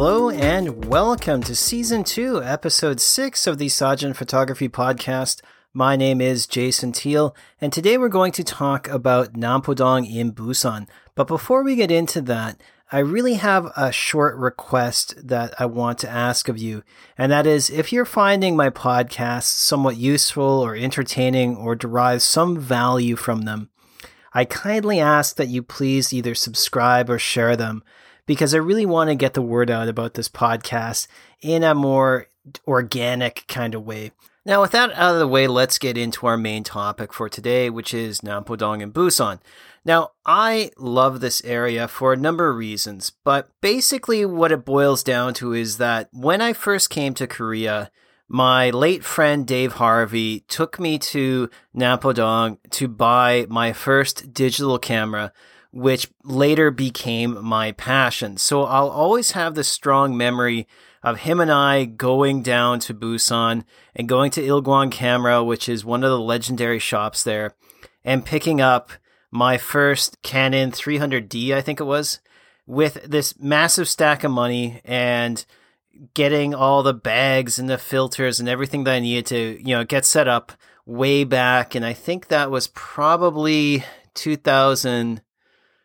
Hello and welcome to season two, episode six of the Sajin Photography Podcast. My name is Jason Teal, and today we're going to talk about Nampodong in Busan. But before we get into that, I really have a short request that I want to ask of you. And that is if you're finding my podcasts somewhat useful or entertaining or derive some value from them, I kindly ask that you please either subscribe or share them because I really want to get the word out about this podcast in a more organic kind of way. Now, with that out of the way, let's get into our main topic for today, which is Nampodong and Busan. Now, I love this area for a number of reasons, but basically what it boils down to is that when I first came to Korea, my late friend Dave Harvey took me to Nampodong to buy my first digital camera, which later became my passion. So I'll always have this strong memory of him and I going down to Busan and going to Ilkwang Camera, which is one of the legendary shops there, and picking up my first Canon 300D, I think it was, with this massive stack of money and getting all the bags and the filters and everything that I needed to, you know, get set up way back. And I think that was probably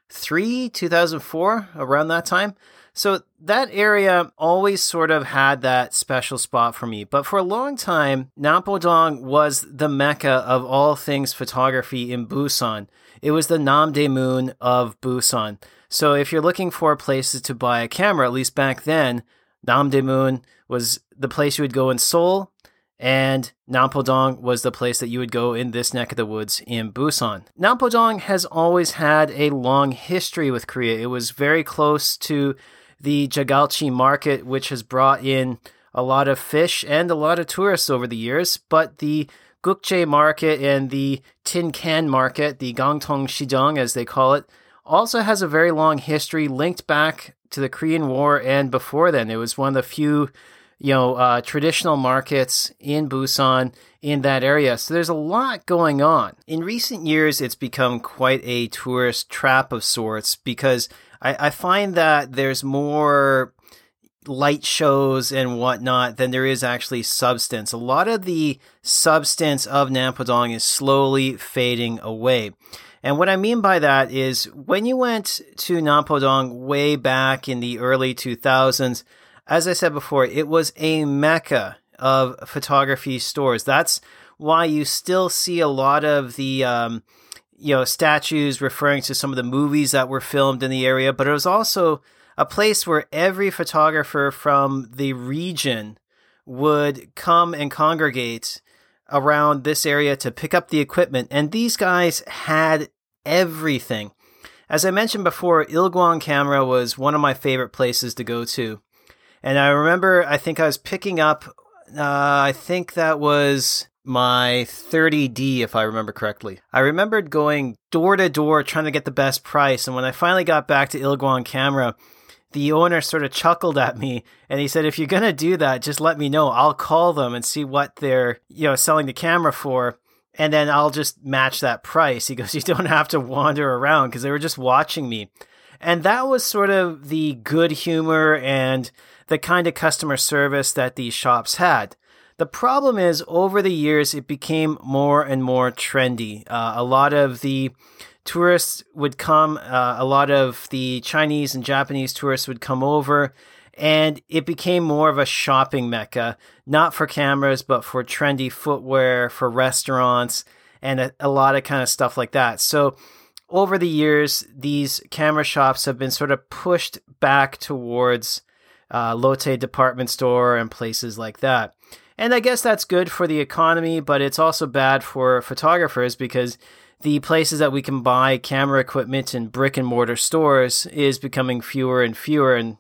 2003, 2004, around that time. So that area always sort of had that special spot for me. But for a long time, Nampodong was the mecca of all things photography in Busan. It was the Namdaemun of Busan. So if you're looking for places to buy a camera, at least back then, Namdaemun was the place you would go in Seoul, and Nampodong was the place that you would go in this neck of the woods in Busan. Nampodong has always had a long history with Korea. It was very close to the Jagalchi market, which has brought in a lot of fish and a lot of tourists over the years, but the Gukje market and the tin can market, the Gangtong Shijang as they call it, also has a very long history linked back to the Korean War and before then. It was one of the few, you know, uh, traditional markets in Busan in that area. So there's a lot going on. In recent years, it's become quite a tourist trap of sorts because I, I find that there's more light shows and whatnot than there is actually substance. A lot of the substance of Nampodong is slowly fading away. And what I mean by that is when you went to Nampodong way back in the early 2000s, as I said before, it was a mecca of photography stores. That's why you still see a lot of the um, you know statues referring to some of the movies that were filmed in the area, but it was also a place where every photographer from the region would come and congregate around this area to pick up the equipment. And these guys had everything. As I mentioned before, Ilkwang Camera was one of my favorite places to go to. And I remember, I think I was picking up, uh, I think that was my 30D, if I remember correctly. I remembered going door to door trying to get the best price. And when I finally got back to Ilkwang Camera, the owner sort of chuckled at me and he said, if you're going to do that, just let me know. I'll call them and see what they're, you know, selling the camera for. And then I'll just match that price. He goes, you don't have to wander around because they were just watching me. And that was sort of the good humor and the kind of customer service that these shops had. The problem is, over the years, it became more and more trendy. Uh, a lot of the tourists would come, uh, a lot of the Chinese and Japanese tourists would come over, and it became more of a shopping mecca, not for cameras, but for trendy footwear, for restaurants, and a, a lot of kind of stuff like that. So, over the years, these camera shops have been sort of pushed back towards uh, Lotte department store and places like that. And I guess that's good for the economy, but it's also bad for photographers because the places that we can buy camera equipment in brick and mortar stores is becoming fewer and fewer and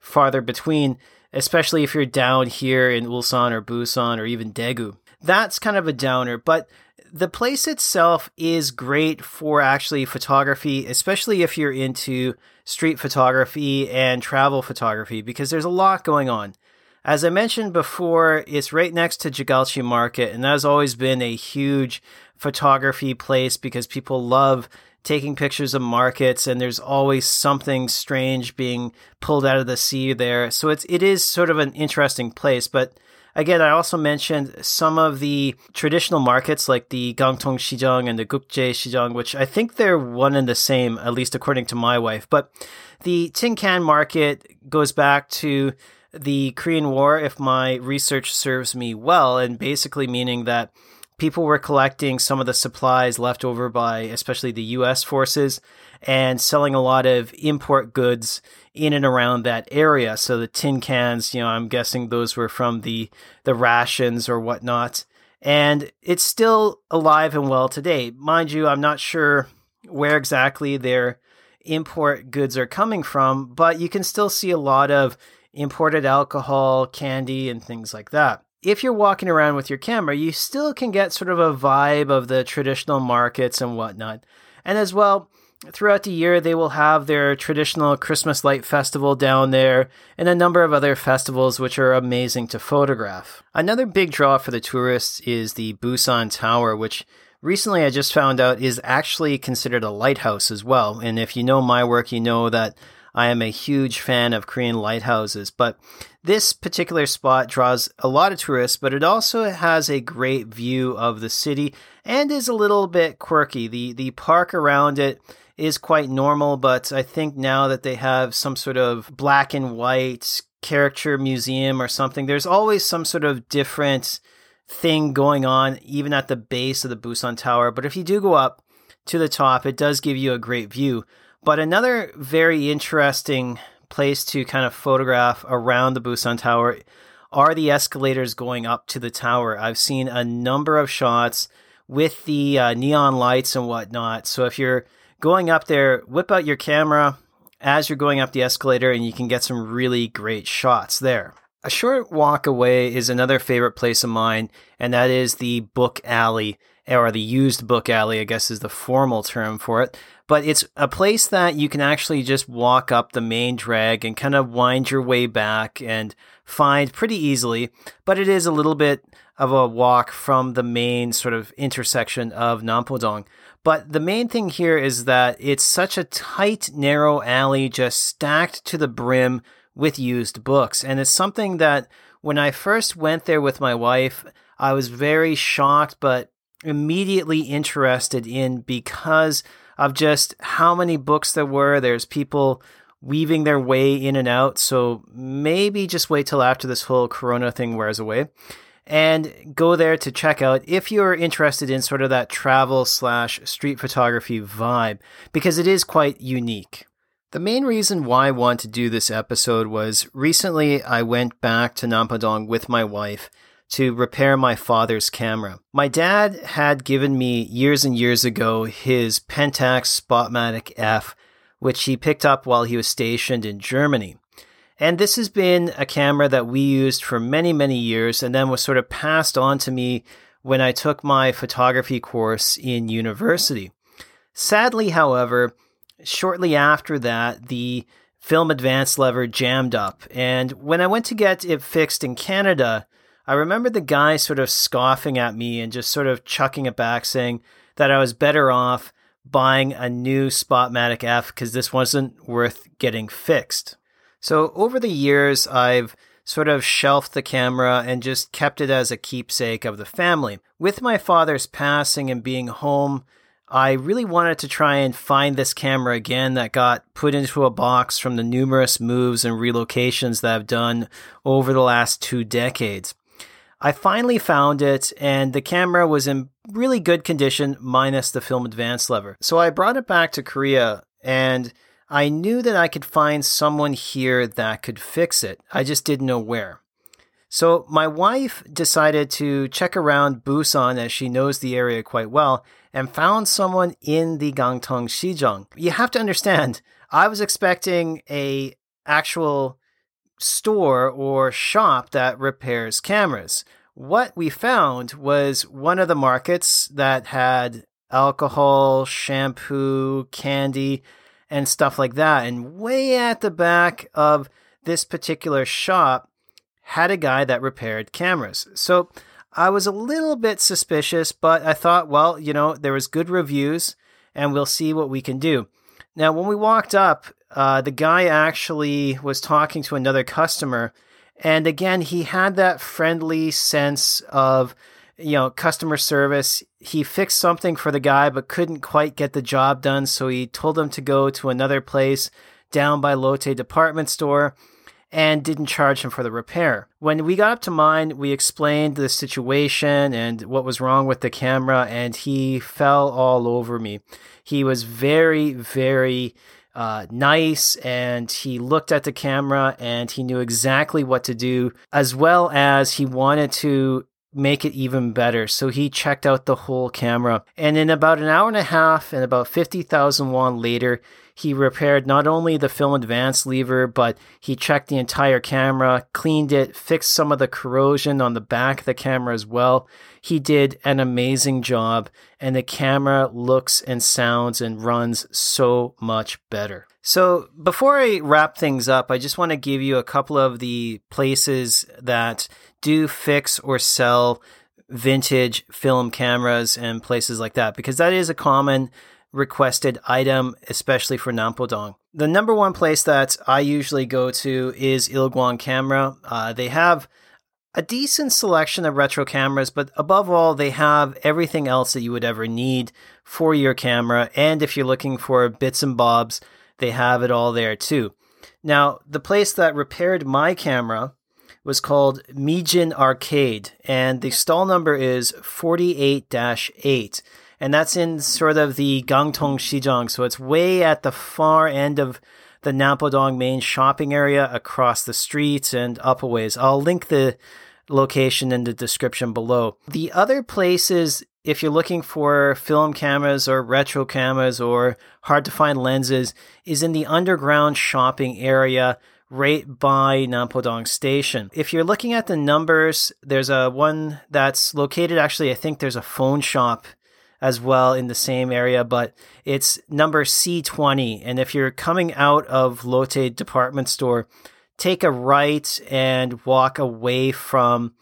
farther between, especially if you're down here in Ulsan or Busan or even Daegu. That's kind of a downer, but the place itself is great for actually photography, especially if you're into street photography and travel photography, because there's a lot going on. As I mentioned before, it's right next to Jagalchi Market, and that has always been a huge photography place because people love taking pictures of markets and there's always something strange being pulled out of the sea there. So it's it is sort of an interesting place, but Again, I also mentioned some of the traditional markets like the Gangtong Shijang and the Gukje Shijang, which I think they're one and the same, at least according to my wife. But the tin can market goes back to the Korean War, if my research serves me well, and basically meaning that people were collecting some of the supplies left over by especially the US forces and selling a lot of import goods in and around that area. So the tin cans, you know, I'm guessing those were from the the rations or whatnot. And it's still alive and well today. Mind you, I'm not sure where exactly their import goods are coming from, but you can still see a lot of imported alcohol, candy, and things like that. If you're walking around with your camera, you still can get sort of a vibe of the traditional markets and whatnot. And as well, throughout the year, they will have their traditional Christmas light festival down there and a number of other festivals which are amazing to photograph. Another big draw for the tourists is the Busan Tower, which recently I just found out is actually considered a lighthouse as well. And if you know my work, you know that I am a huge fan of Korean lighthouses. But this particular spot draws a lot of tourists, but it also has a great view of the city and is a little bit quirky. The the park around it is quite normal, but I think now that they have some sort of black and white character museum or something, there's always some sort of different thing going on, even at the base of the Busan Tower. But if you do go up to the top, it does give you a great view. But another very interesting place to kind of photograph around the Busan Tower are the escalators going up to the tower. I've seen a number of shots with the uh, neon lights and whatnot. So if you're going up there, whip out your camera as you're going up the escalator, and you can get some really great shots there. A short walk away is another favorite place of mine, and that is the book alley, or the used book alley, I guess is the formal term for it. But it's a place that you can actually just walk up the main drag and kind of wind your way back and find pretty easily. But it is a little bit of a walk from the main sort of intersection of Nampodong. But the main thing here is that it's such a tight, narrow alley just stacked to the brim with used books. And it's something that when I first went there with my wife, I was very shocked, but immediately interested in because of just how many books there were. There's people weaving their way in and out. So maybe just wait till after this whole corona thing wears away and go there to check out if you're interested in sort of that travel slash street photography vibe because it is quite unique. The main reason why I want to do this episode was recently I went back to Nampodong with my wife to repair my father's camera. My dad had given me years and years ago his Pentax Spotmatic F, which he picked up while he was stationed in Germany. And this has been a camera that we used for many, many years and then was sort of passed on to me when I took my photography course in university. Sadly, however, shortly after that, the film advance lever jammed up. And when I went to get it fixed in Canada, I remember the guy sort of scoffing at me and just sort of chucking it back, saying that I was better off buying a new Spotmatic F because this wasn't worth getting fixed. So over the years, I've sort of shelved the camera and just kept it as a keepsake of the family. With my father's passing and being home, I really wanted to try and find this camera again that got put into a box from the numerous moves and relocations that I've done over the last two decades. I finally found it, and the camera was in really good condition, minus the film advance lever. So I brought it back to Korea and I knew that I could find someone here that could fix it. I just didn't know where. So my wife decided to check around Busan as she knows the area quite well and found someone in the Gangtong Shijang. You have to understand, I was expecting a actual store or shop that repairs cameras. What we found was one of the markets that had alcohol, shampoo, candy, and stuff like that. And way at the back of this particular shop had a guy that repaired cameras. So I was a little bit suspicious, but I thought, well, you know, there was good reviews and we'll see what we can do. Now, when we walked up, uh, the guy actually was talking to another customer. And again, he had that friendly sense of, you know, customer service. He fixed something for the guy, but couldn't quite get the job done. So he told him to go to another place down by Lotte department store and didn't charge him for the repair. When we got up to mine, we explained the situation and what was wrong with the camera, and he fell all over me. He was very, very uh, nice and he looked at the camera and he knew exactly what to do, as well as he wanted to make it even better. So he checked out the whole camera. And in about an hour and a half and about 50,000 won later, he repaired not only the film advance lever, but he checked the entire camera, cleaned it, fixed some of the corrosion on the back of the camera as well. He did an amazing job, and the camera looks and sounds and runs so much better. So, before I wrap things up, I just want to give you a couple of the places that do fix or sell vintage film cameras and places like that, because that is a common requested item, especially for Nampodong. The number one place that I usually go to is Ilkwang Camera. Uh, they have a decent selection of retro cameras, but above all, they have everything else that you would ever need for your camera. And if you're looking for bits and bobs, they have it all there too. Now, the place that repaired my camera was called Mijin Arcade, and the stall number is 48 8 and that's in sort of the Gangtong Shijang. So it's way at the far end of the Nampodong main shopping area across the streets and up a ways. I'll link the location in the description below. The other places, if you're looking for film cameras or retro cameras or hard to find lenses, is in the underground shopping area right by Nampodong Station. If you're looking at the numbers, there's a one that's located actually, I think there's a phone shop as well in the same area, but it's number C20. And if you're coming out of Lotte department store, take a right and walk away from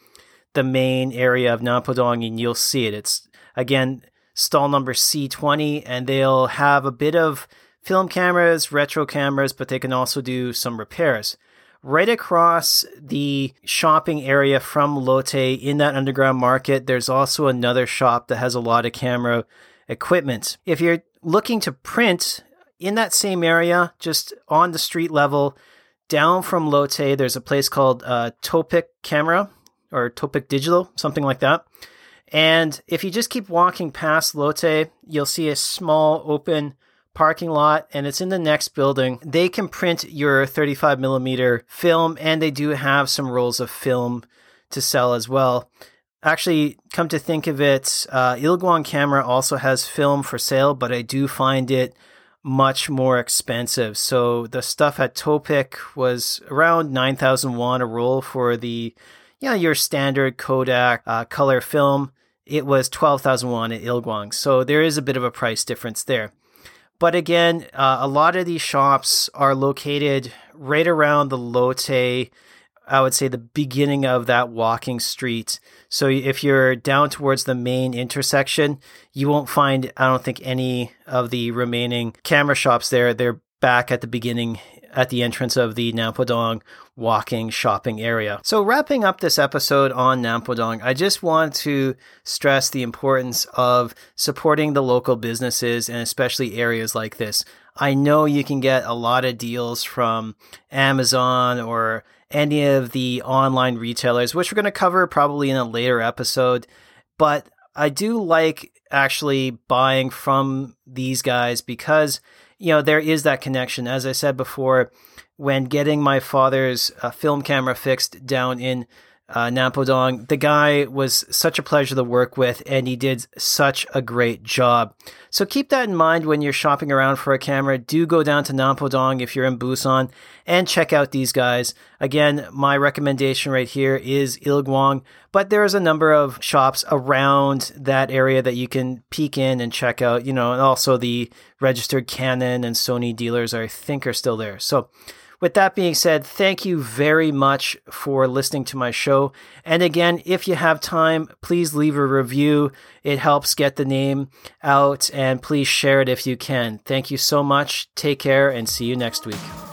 the main area of Nampodong and you'll see it. It's again stall number C20 and they'll have a bit of film cameras, retro cameras, but they can also do some repairs right across the shopping area from Lotte in that underground market, there's also another shop that has a lot of camera equipment. If you're looking to print in that same area, just on the street level, down from Lotte, there's a place called uh, Topic Camera or Topic Digital, something like that. And if you just keep walking past Lotte, you'll see a small open parking lot and it's in the next building. They can print your 35 millimeter film and they do have some rolls of film to sell as well. Actually, come to think of it, uh, Ilkwang Camera also has film for sale, but I do find it much more expensive. So the stuff at Topic was around 9,000 won a roll for the, you know, your standard Kodak uh, color film. It was 12,000 won at Ilkwang. So there is a bit of a price difference there. But again, uh, a lot of these shops are located right around the Lotte, I would say the beginning of that walking street. So if you're down towards the main intersection, you won't find, I don't think, any of the remaining camera shops there. They're back at the beginning at the entrance of the Nampodong walking shopping area. So, wrapping up this episode on Nampodong, I just want to stress the importance of supporting the local businesses and especially areas like this. I know you can get a lot of deals from Amazon or any of the online retailers, which we're going to cover probably in a later episode. But I do like actually buying from these guys because you know, there is that connection. As I said before, when getting my father's uh, film camera fixed down in uh, Nampodong. The guy was such a pleasure to work with, and he did such a great job. So keep that in mind when you're shopping around for a camera. Do go down to Nampodong if you're in Busan and check out these guys. Again, my recommendation right here is Ilkwang, but there's a number of shops around that area that you can peek in and check out. You know, and also the registered Canon and Sony dealers, I think, are still there. So with that being said, thank you very much for listening to my show. And again, if you have time, please leave a review. It helps get the name out and please share it if you can. Thank you so much. Take care and see you next week.